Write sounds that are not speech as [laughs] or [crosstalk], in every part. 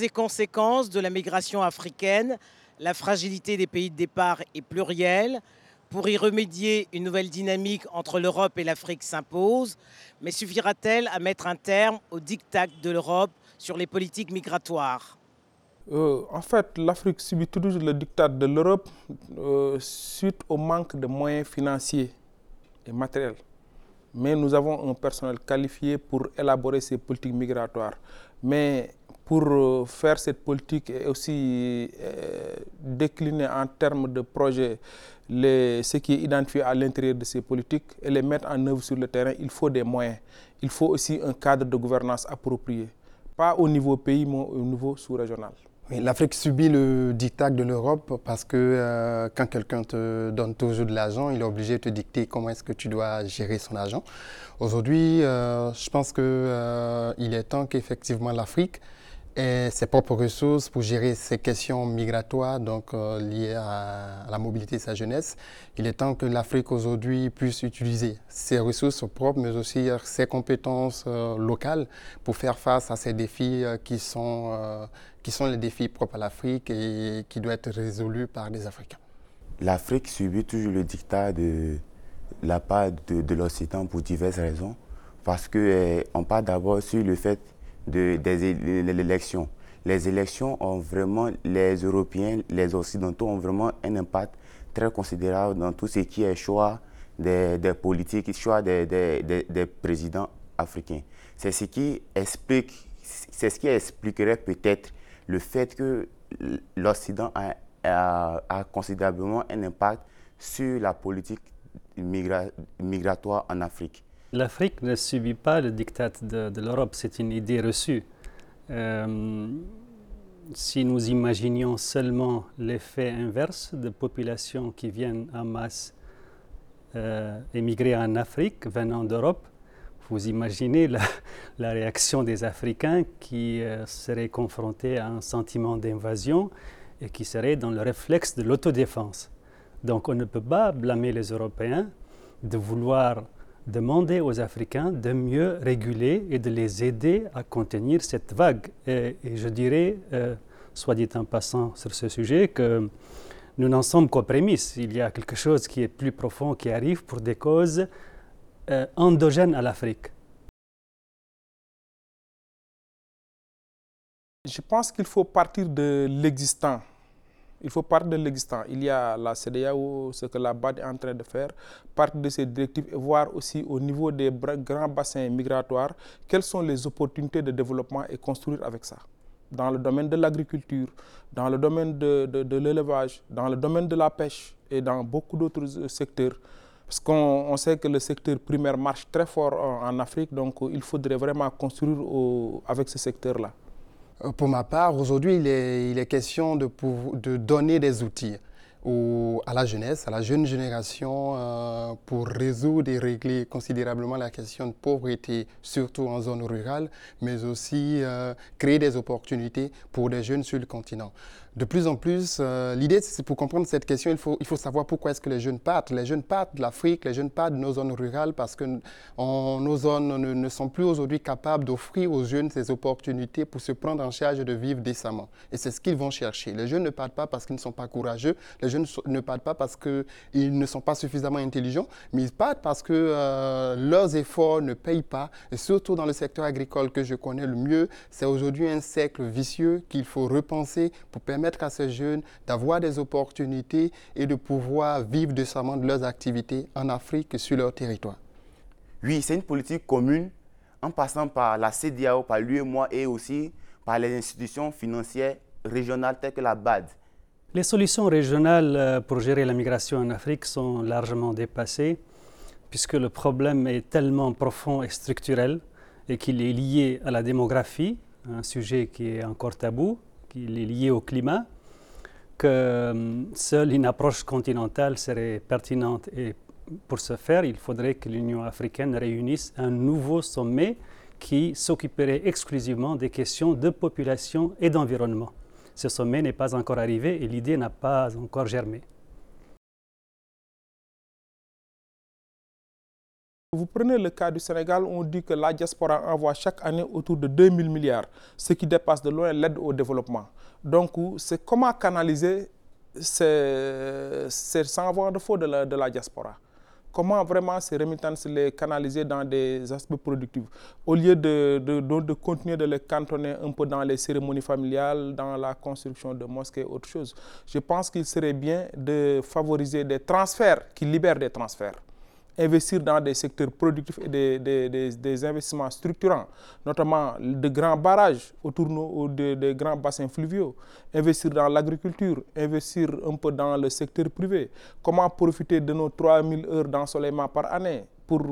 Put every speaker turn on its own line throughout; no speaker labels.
Causes et conséquences de la migration africaine, la fragilité des pays de départ est plurielle. Pour y remédier, une nouvelle dynamique entre l'Europe et l'Afrique s'impose, mais suffira-t-elle à mettre un terme au diktat de l'Europe sur les politiques migratoires?
Euh, en fait, l'Afrique subit toujours le diktat de l'Europe euh, suite au manque de moyens financiers et matériels. Mais nous avons un personnel qualifié pour élaborer ces politiques migratoires. Mais pour euh, faire cette politique et aussi décliner en termes de projets les, ce qui est identifié à l'intérieur de ces politiques et les mettre en œuvre sur le terrain, il faut des moyens. Il faut aussi un cadre de gouvernance approprié. Pas au niveau pays, mais au niveau sous-régional.
L'Afrique subit le diktat de l'Europe parce que euh, quand quelqu'un te donne toujours de l'argent, il est obligé de te dicter comment est-ce que tu dois gérer son argent. Aujourd'hui, euh, je pense qu'il euh, est temps qu'effectivement l'Afrique ses propres ressources pour gérer ces questions migratoires donc euh, liées à, la mobilité de sa jeunesse. Il est temps que l'Afrique aujourd'hui puisse utiliser ses ressources propres, mais aussi ses compétences euh, locales pour faire face à ces défis euh, qui, sont, qui sont les défis propres à l'Afrique et qui doivent être résolus par des Africains.
L'Afrique subit toujours le dictat de la part de, de l'Occident pour diverses raisons, parce qu'on parle d'abord sur le fait de, l'élection. Les élections ont vraiment, les Européens, les Occidentaux ont vraiment un impact très considérable dans tout ce qui est choix des, des politiques, choix des, des, des présidents africains. C'est ce qui explique, c'est ce qui expliquerait peut-être le fait que l'Occident a, considérablement un impact sur la politique migratoire en Afrique.
L'Afrique ne subit pas le diktat de, l'Europe, c'est une idée reçue. Euh, si nous imaginions seulement l'effet inverse de populations qui viennent en masse euh, émigrer en Afrique venant d'Europe, vous imaginez [laughs] la, réaction des Africains qui euh, seraient confrontés à un sentiment d'invasion et qui seraient dans le réflexe de l'autodéfense. Donc on ne peut pas blâmer les Européens de vouloir demander aux Africains de mieux réguler et de les aider à contenir cette vague. Et, je dirais, euh, soit dit en passant sur ce sujet, que nous n'en sommes qu'aux prémices. Il y a quelque chose qui est plus profond qui arrive pour des causes euh, endogènes à l'Afrique.
Je pense qu'il faut partir de l'existant il faut partir de l'existant. Il y a la CDAO, ce que la BAD est en train de faire, partir de ces directives et voir aussi au niveau des grands bassins migratoires quelles sont les opportunités de développement et construire avec ça. Dans le domaine de l'agriculture, dans le domaine de, l'élevage, dans le domaine de la pêche et dans beaucoup d'autres euh, secteurs. Parce qu'on sait que le secteur primaire marche très fort en, Afrique, donc il faudrait vraiment construire avec ce secteur-là.
Pour ma part, aujourd'hui, il est, question de, de donner des outils à la jeunesse, à la jeune génération, euh, pour résoudre et régler considérablement la question de pauvreté, surtout en zone rurale, mais aussi euh, créer des opportunités pour des jeunes sur le continent de plus en plus, euh, l'idée, c'est pour comprendre cette question, il faut, il faut savoir pourquoi est-ce que les jeunes partent. Les jeunes partent de l'Afrique, les jeunes partent de nos zones rurales parce que nos zones ne, sont plus aujourd'hui capables d'offrir aux jeunes ces opportunités pour se prendre en charge et de vivre décemment. Et c'est ce qu'ils vont chercher. Les jeunes ne partent pas parce qu'ils ne sont pas courageux, les jeunes ne partent pas parce qu'ils ne sont pas suffisamment intelligents, mais ils partent parce que euh, leurs efforts ne payent pas. Et surtout dans le secteur agricole que je connais le mieux, c'est aujourd'hui un cercle vicieux qu'il faut repenser pour permettre permettre à ces jeunes d'avoir des opportunités et de pouvoir vivre décemment de leurs activités en Afrique et sur leur territoire.
Oui, c'est une politique commune en passant par la CDAO, par l'UEMOA et aussi par les institutions financières régionales telles que la BAD.
Les solutions régionales euh, pour gérer la migration en Afrique sont largement dépassées puisque le problème est tellement profond et structurel et qu'il est lié à la démographie, un sujet qui est encore tabou, qui est lié au climat, que euh, seule une approche continentale serait pertinente. Et pour ce faire, il faudrait que l'Union africaine réunisse un nouveau sommet qui s'occuperait exclusivement des questions de population et d'environnement. Ce sommet n'est pas encore arrivé et l'idée n'a pas encore germé.
Vous prenez le cas du Sénégal, on dit que la diaspora envoie chaque année autour de 2000 milliards, ce qui dépasse de loin l'aide au développement. Donc, c'est comment canaliser ces, ces envois de fonds de la, diaspora? Comment vraiment ces remittances les canaliser dans des aspects productifs, au lieu de, de, continuer de les cantonner un peu dans les cérémonies familiales, dans la construction de mosquées, autre chose. Je pense qu'il serait bien de favoriser des transferts qui libèrent des transferts investir dans des secteurs productifs et des, des, des, des investissements structurants, notamment de grands barrages autour des de, grands bassins fluviaux, investir dans l'agriculture, investir un peu dans le secteur privé, comment profiter de nos 3000 heures d'ensoleillement par année, pour,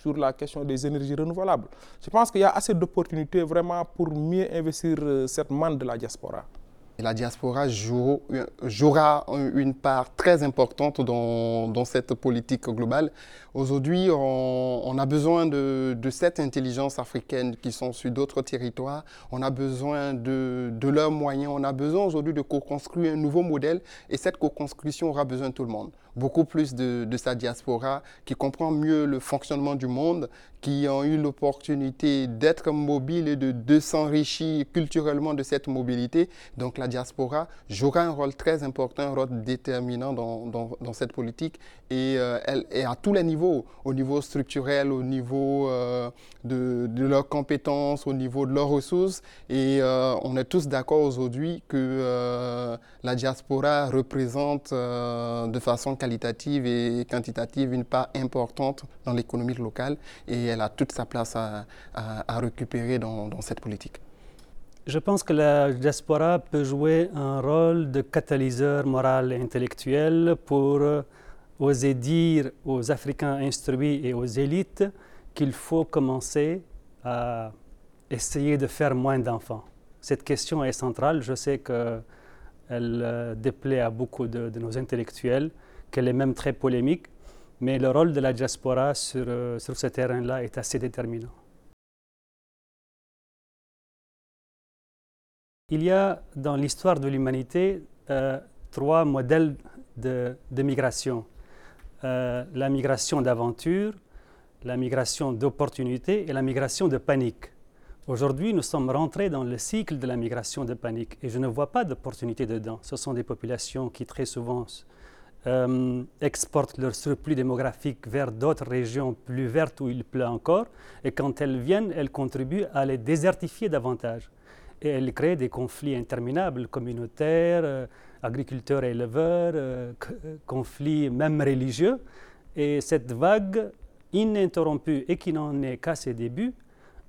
sur la question des énergies renouvelables? Je pense qu'il y a assez d'opportunités vraiment pour mieux investir euh, cette manne de la diaspora.
La diaspora jouera une part très importante dans, cette politique globale. Aujourd'hui, on, a besoin de, cette intelligence africaine qui sont sur d'autres territoires. On a besoin de, leurs moyens. On a besoin aujourd'hui de co-construire un nouveau modèle et cette co-construction aura besoin de tout le monde beaucoup plus de, de, sa diaspora, qui comprend mieux le fonctionnement du monde, qui ont eu l'opportunité d'être mobile et de, de s'enrichir culturellement de cette mobilité. Donc la diaspora jouera un rôle très important, un rôle déterminant dans, cette politique et, euh, elle, et à tous les niveaux, au niveau structurel, au niveau euh, de, leurs compétences, au niveau de leurs ressources. Et euh, on est tous d'accord aujourd'hui que la diaspora représente de façon qualitative et quantitative une part importante dans l'économie locale et elle a toute sa place à, récupérer dans cette politique.
Je pense que la diaspora peut jouer un rôle de catalyseur moral et intellectuel pour oser dire aux Africains instruits et aux élites qu'il faut commencer à essayer de faire moins d'enfants. Cette question est centrale. Je sais qu'elle euh, déplaît à beaucoup de, de nos intellectuels qu'elle est même très polémique, mais le rôle de la diaspora sur, euh, sur ce terrain-là est assez déterminant. Il y a dans l'histoire de l'humanité euh, trois modèles de, migration. Euh, la migration d'aventure, la migration d'opportunité et la migration de panique. Aujourd'hui, nous sommes rentrés dans le cycle de la migration de panique et je ne vois pas d'opportunité dedans. Ce sont des populations qui très souvent euh, exportent leur surplus démographique vers d'autres régions plus vertes où il pleut encore, et quand elles viennent, elles contribuent à les désertifier davantage. Et elles créent des conflits interminables, communautaires, euh, agriculteurs et éleveurs, euh, conflits même religieux. Et cette vague ininterrompue et qui n'en est qu'à ses débuts,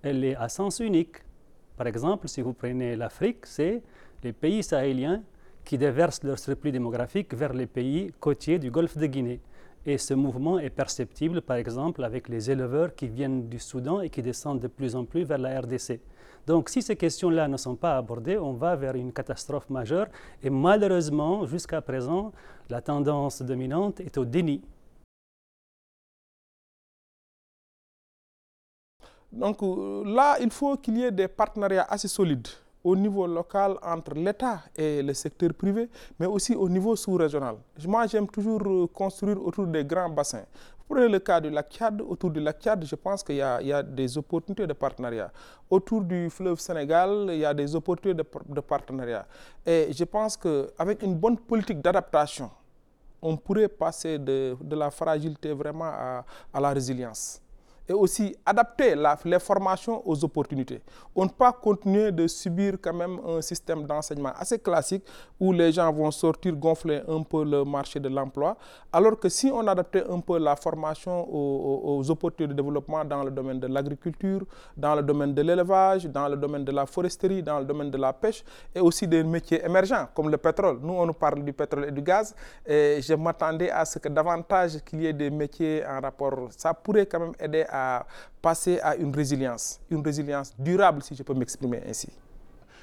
elle est à sens unique. Par exemple, si vous prenez l'Afrique, c'est les pays sahéliens qui déversent leur surplus démographique vers les pays côtiers du golfe de Guinée. Et ce mouvement est perceptible, par exemple, avec les éleveurs qui viennent du Soudan et qui descendent de plus en plus vers la RDC. Donc, si ces questions-là ne sont pas abordées, on va vers une catastrophe majeure. Et malheureusement, jusqu'à présent, la tendance dominante est au déni.
Donc euh, là, il faut qu'il y ait des partenariats assez solides au niveau local entre l'État et le secteur privé, mais aussi au niveau sous-régional. Moi, j'aime toujours euh, construire autour des grands bassins. Vous prenez le cas du lac Tchad, autour du lac Tchad, je pense qu'il y, y, a des opportunités de partenariat. Autour du fleuve Sénégal, il y a des opportunités de, partenariat. Et je pense qu'avec une bonne politique d'adaptation, on pourrait passer de, de, la fragilité vraiment à, à la résilience. Et aussi adapter les formations aux opportunités. On ne peut pas continuer de subir quand même un système d'enseignement assez classique où les gens vont sortir gonfler un peu le marché de l'emploi, alors que si on adaptait un peu la formation aux, opportunités de développement dans le domaine de l'agriculture, dans le domaine de l'élevage, dans le domaine de la foresterie, dans le domaine de la pêche et aussi des métiers émergents comme le pétrole. Nous, on nous parle du pétrole et du gaz et je m'attendais à ce que davantage qu'il y ait des métiers en rapport. Ça pourrait quand même aider passer à une résilience, une résilience durable, si je peux m'exprimer ainsi.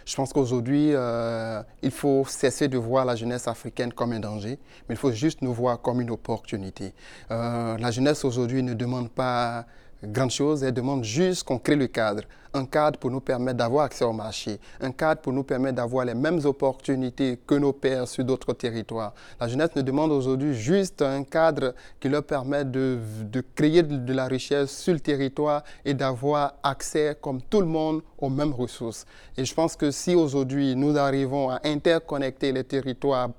Je pense qu'aujourd'hui, euh, il faut cesser de voir la jeunesse africaine comme un danger, mais il faut juste nous voir comme une opportunité. Euh, la jeunesse aujourd'hui ne demande pas grande chose, elle demande juste qu'on crée le cadre. Un cadre pour nous permettre d'avoir accès au marché, un cadre pour nous permettre d'avoir les mêmes opportunités que nos pères sur d'autres territoires. La jeunesse nous demande aujourd'hui juste un cadre qui leur permet de, de créer de la richesse sur le territoire et d'avoir accès, comme tout le monde, aux mêmes ressources. Et je pense que si aujourd'hui nous arrivons à interconnecter les territoires,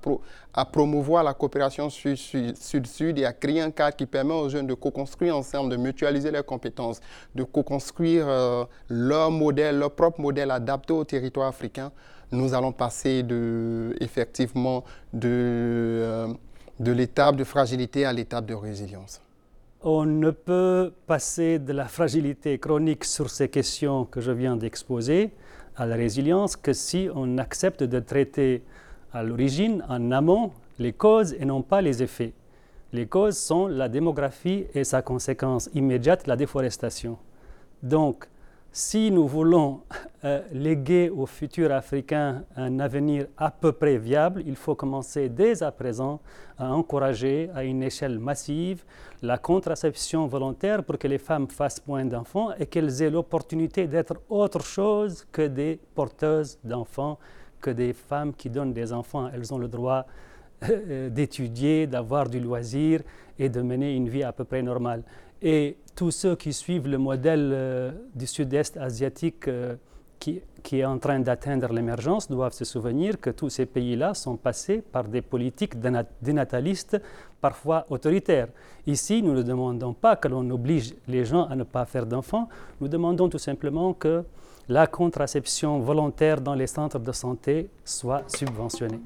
à promouvoir la coopération sud-sud et à créer un cadre qui permet aux jeunes de co-construire ensemble, de mutualiser leurs compétences, de co-construire euh, leur modèle, leur propre modèle adapté au territoire africain, nous allons passer effectivement euh, de l'étape de fragilité à l'étape de résilience.
On ne peut passer de la fragilité chronique sur ces questions que je viens d'exposer à la résilience que si on accepte de traiter à l'origine, en amont, les causes et non pas les effets. Les causes sont la démographie et sa conséquence immédiate, la déforestation. Donc, si nous voulons euh, léguer aux futurs Africains un avenir à peu près viable, il faut commencer dès à présent à encourager à une échelle massive la contraception volontaire pour que les femmes fassent moins d'enfants et qu'elles aient l'opportunité d'être autre chose que des porteuses d'enfants que des femmes qui donnent des enfants. Elles ont le droit euh, d'étudier, d'avoir du loisir et de mener une vie à peu près normale. Et tous ceux qui suivent le modèle euh, du sud-est asiatique euh, qui, est en train d'atteindre l'émergence doivent se souvenir que tous ces pays-là sont passés par des politiques dénatalistes parfois autoritaires. Ici, nous ne demandons pas que l'on oblige les gens à ne pas faire d'enfants, nous demandons tout simplement que la contraception volontaire dans les centres de santé soit subventionnée.